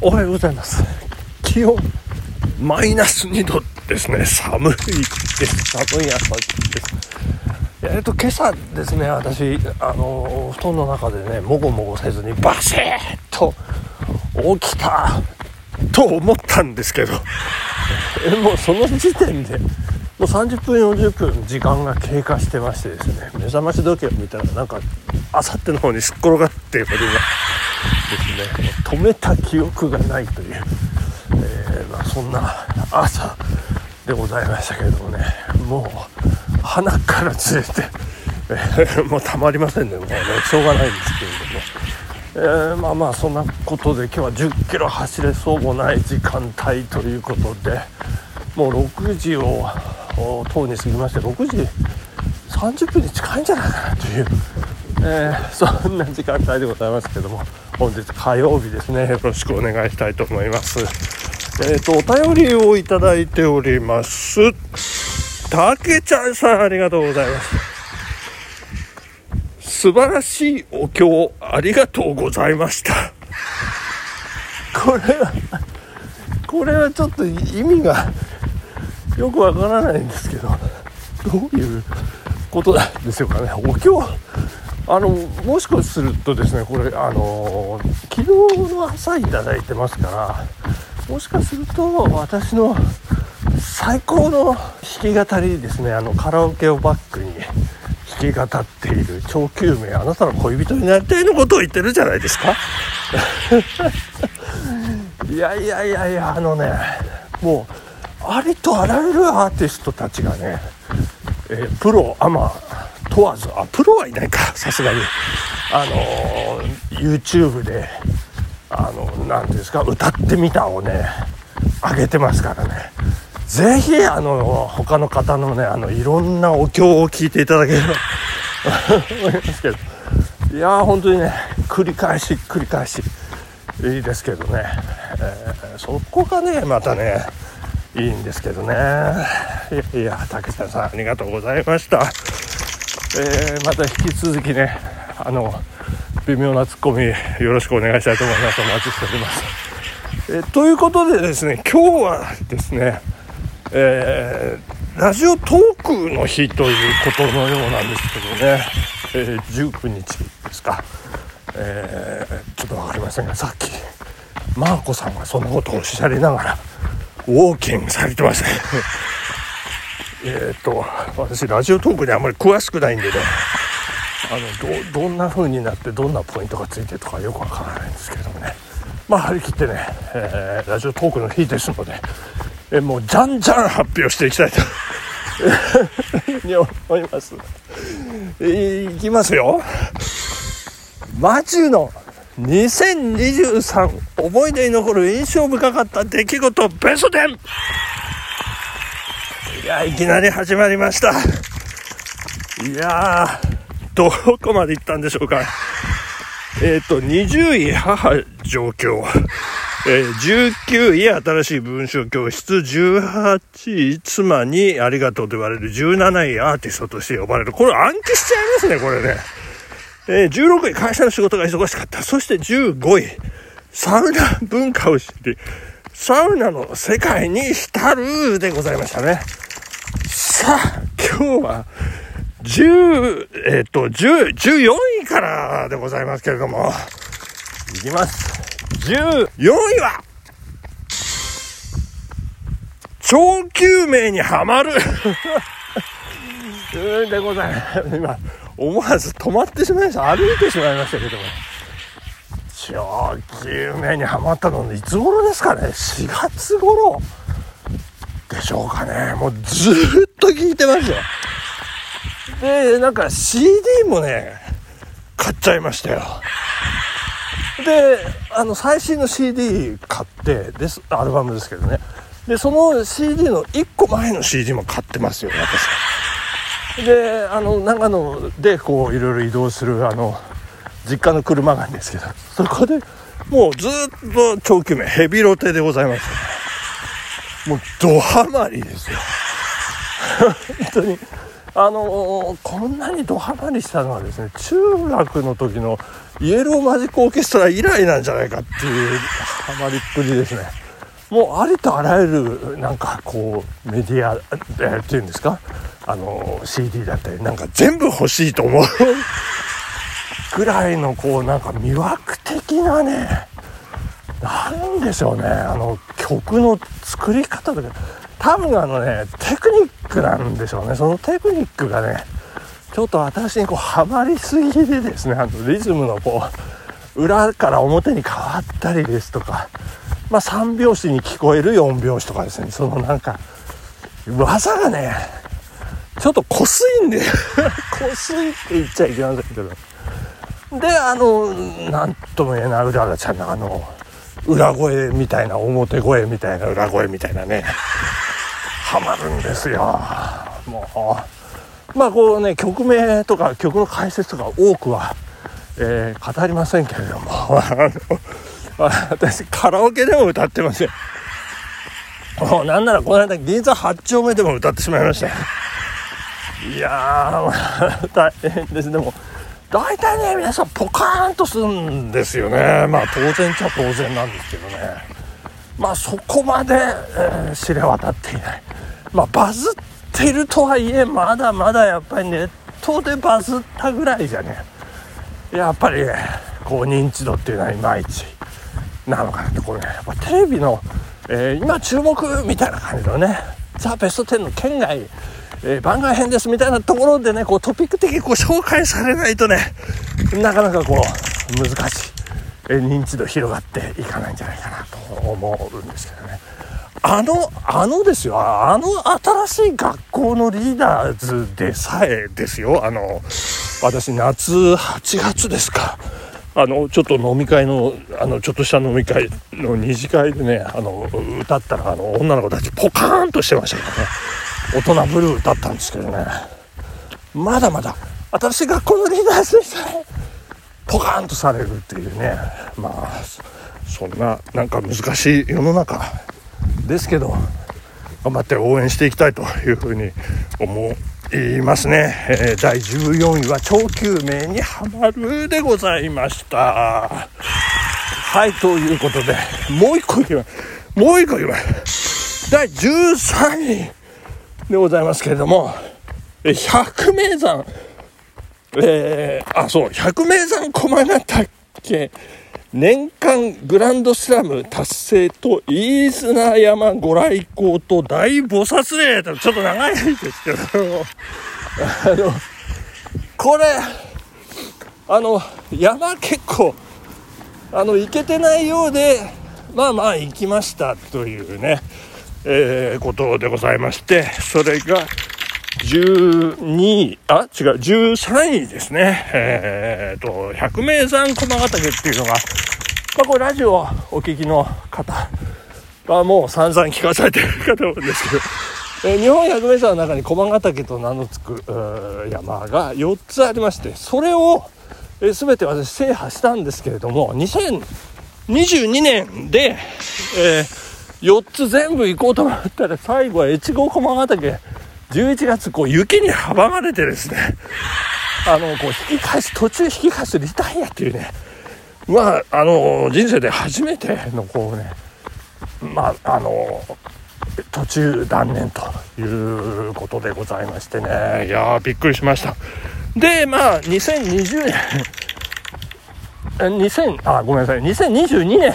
おはようございます。気温マイナス2度ですね。寒いです。寒い朝です。えっと今朝ですね私あの布団の中でねもごもごせずにバシッと起きたと思ったんですけど。えもうその時点でもう30分40分時間が経過してましてですね目覚まし時計を見たらなんかあさっての方にすっ転がっておりますね。止めた記憶がないという、えー、まあ、そんな朝でございましたけれどもね。もう鼻からずれて、え、もうたまりませんねもうねしょうがないんですけれども、えー、まあまあそんなことで今日は1 0キロ走れそうもない時間帯ということでもう6時をとうに過ぎまして6時30分に近いんじゃないかなという、えー、そんな時間帯でございますけども本日火曜日ですね。よろしくお願いしたいと思います。えっ、ー、とお便りをいただいております。たけちゃんさんありがとうございます。素晴らしいお経ありがとうございました。これはこれはちょっと意味がよくわからないんですけどどういうことなんでしょうかね。お経あのもしかするとですねこれあの昨日の朝いただいてますからもしかすると私の最高の弾き語りですねあのカラオケをバックに弾き語っている超救命あなたの恋人になりたいのことを言ってるじゃないですか。いやいやいやいやあのねもうありとあらゆるアーティストたちがね、えー、プロアマ問わずあプロはいないかさすがに。あの YouTube であの何んですか歌ってみたをね上げてますからね。ぜひあの他の方のねあのいろんなお経を聞いていただければ 思いますけど。いやー本当にね繰り返し繰り返しいいですけどね、えー、そこがねまたねいいんですけどね。いやいや竹下さんありがとうございました。えー、また引き続きねあの微妙なツッコミよろしくお願いしたいと思います。お待ちしております、えー、ということでですね今日はですね、えー、ラジオトークの日ということのようなんですけどね、え、19日ですか、えちょっと分かりませんがさっきマーコさんがそんなことをおっしゃりながらウォーキングされてました。ねえっ、と私ラジオトークにあまり詳しくないんでね。あのどどんな風になってどんなポイントがついてとかよくわからないんですけれどもね。まあ張り切ってね、えー、ラジオトークの日ですので、えもうじゃんじゃん発表していきたいと。に思います、えいきますよ。マチュの2023思い出に残る印象深かった出来事ベスト 10! いやいきなり始まりましたいやどこまで行ったんでしょうかえっ、ー、と20位母状況えー、19位新しい文章教室、18位妻にありがとうと言われる、17位アーティストとして呼ばれる。これ暗記しちゃいますね、これね。えー、16位会社の仕事が忙しかった。そして15位サウナ文化を知り、サウナの世界に浸るでございましたね。さあ、今日は、10、えっ、ー、と、10、14位からでございますけれども、いきます。14位は、超救命にはまるでございます。今、思わず止まってしまいました。歩いてしまいましたけども。超救命にはまったのいつ頃ですかね ?4 月頃でしょうかね。もうずっと聞いてますよ。で、なんか CD もね、買っちゃいましたよ。で、あの、最新の CD 買って、です、アルバムですけどね。で、その CD の1個前の CD も買ってますよ、私。で、あの、長野でこう、いろいろ移動する、あの、実家の車なんですけど、そこでもうずっと長期名、ヘビロテでございます。もうドハマりですよ。本当に。あのこんなにドハマりしたのはですね中学の時のイエローマジックオーケストラ以来なんじゃないかっていうハマりっぷりですねもうありとあらゆるなんかこうメディア、えー、っていうんですか？あの CD だったりなんか全部欲しいと思うぐらいのこうなんか魅惑的なねなんでしょうねあの曲の作り方とか多分あのねテクニックなんでしょうね。そのテクニックがねちょっと私にこうハマりすぎでですねあのリズムのこう裏から表に変わったりですとかまあ3拍子に聞こえる4拍子とかですね。そのなんか技がねちょっと濃すいんで 濃すいって言っちゃいけませんけど。であの何とも言えないうららちゃんのあの裏声みたいな表声みたいな裏声みたいなね。ハマるんですよ。もう。まあこうね曲名とか曲の解説とか多くは、えー、語りませんけれども。私カラオケでも歌ってませんもうなんならこの間銀座8丁目でも歌ってしまいましたいやー大変です。でも大体ね皆さんポカーンとするんですよね。まあ当然っちゃ当然なんですけどね。まあそこまで、えー、知れ渡っていない。まあバズってるとはいえまだまだやっぱりネットでバズったぐらいじゃね。やっぱり、こう認知度っていうのはいまいちなのかなって。これねやっぱテレビの、えー、今注目みたいな感じのね。ザ・ベスト10の県外えー、番外編ですみたいなところでね、こうトピック的にこう紹介されないとね、なかなかこう難しい、えー、認知度広がっていかないんじゃないかなと思うんですけどね。あの、あのですよ、あの新しい学校のリーダーズでさえですよ、あの、私夏8月ですか。あのちょっと飲み会のあのちょっとした飲み会の二次会でねあの歌ったらあの女の子たちポカーンとしてましたけどね。大人ブルーだったんですけどね。まだまだ新しい学校のリーダーズにさえポカーンとされるっていうね。まあそんななんか難しい世の中ですけど。頑張って応援していきたいというふうに思いますね、えー、第14位は超救命にはまるでございました。はいということでもう一個いきますもう一個いきます第13位でございますけれども、百名山、えー、あ、そう、百名山駒ヶ岳、年間グランドスラム達成と、飯綱山ご来光と大菩薩霊ちょっと長いですけど、あの、これ、あの、山結構、あの、行けてないようで、まあまあ行きましたというね、えー、ことでございまして、それが12位、あ、違う、13位ですね。えー、と、百名山駒ヶ岳っていうのが、まあ、これラジオお聞きの方はもう散々聞かされてるかと思うんですけど、え、日本百名山の中に駒ヶ岳と名の付く山が4つありまして、それを、えー、全て私制覇したんですけれども、2022年で、えー4つ全部行こうと思ったら最後は越後駒ヶ岳11月こう雪に阻まれてですねあのこう引き返し途中引き返すリタイアっていうねまああの人生で初めてのこうねまああの途中断念ということでございましてね。いやびっくりしました。でまあ2020年2000あごめんなさい。2022年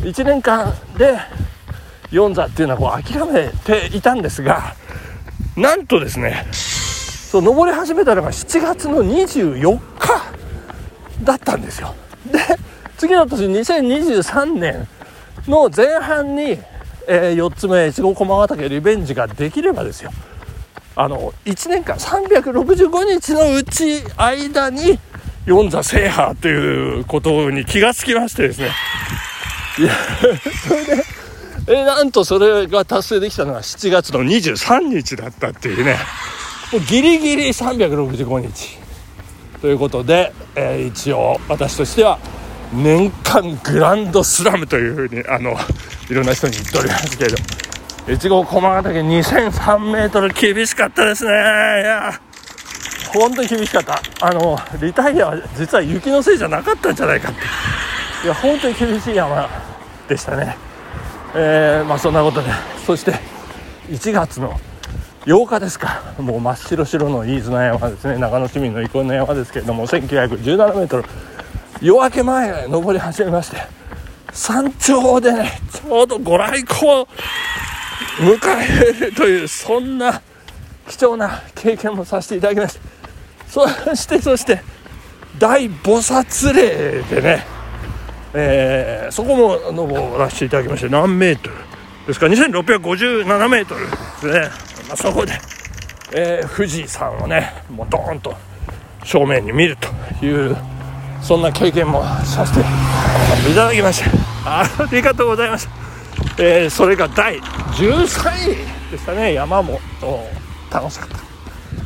1年間で4座っていうのはこう諦めていたんですがなんとですねそう登り始めたのが7月の24日だったんですよ。で次の年2023年の前半に、えー、4つ目越後駒ヶ岳リベンジができればですよ。あの1年間365日のうち間に4座制覇ということに気がつきましてですね。いやそれでえなんとそれが達成できたのが7月の23日だったっていうね。もうギリギリ365日。ということで、えー、一応私としては年間グランドスラムというふうにあのいろんな人に言っておりますけれど。越後駒ヶ岳2003メートル厳しかったですね。いや本当に厳しかった。あのリタイアは実は雪のせいじゃなかったんじゃないかって。いや本当に厳しい山でしたね。えー、まあそんなことでそして1月の8日ですか。もう真っ白白の飯綱山ですね。長野市民の憩いの山ですけれども1917メートル。夜明け前登り始めまして山頂でねちょうどご来光を迎えるというそんな貴重な経験もさせていただきましたそしてそして大菩薩霊でね、えー、そこも登らせていただきまして何メートルですか？2657メートルですね、まあ、そこで、えー、富士山をねもうドーンと正面に見るというそんな経験もさせていただきまして。ありがとうございました、えー、それが第13位でしたね。山も楽しかった、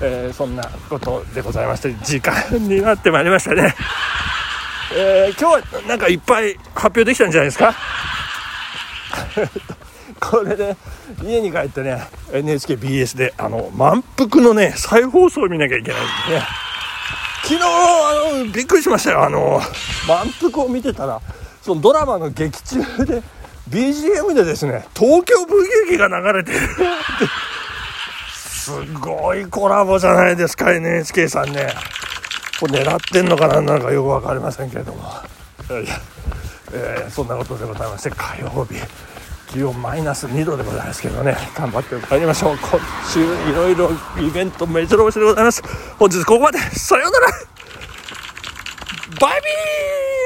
えー、そんなことでございまして時間になってまいりましたね、えー、今日はなんかいっぱい発表できたんじゃないですか？これで、ね、家に帰ってね NHKBS であの満腹のね再放送を見なきゃいけないんでね。昨日あのびっくりしましたよ。あの満腹を見てたらそのドラマの劇中で BGM でですね東京文劇が流れてるすごいコラボじゃないですか NHK さんね。こ狙ってんのかななんかよく分かりませんけれども、えー、そんなことでございまして火曜日気温マイナス2度でございますけどね。頑張って帰りましょう。今週いろいろイベント目白押しでございます。本日ここまで。さようなら。バイビー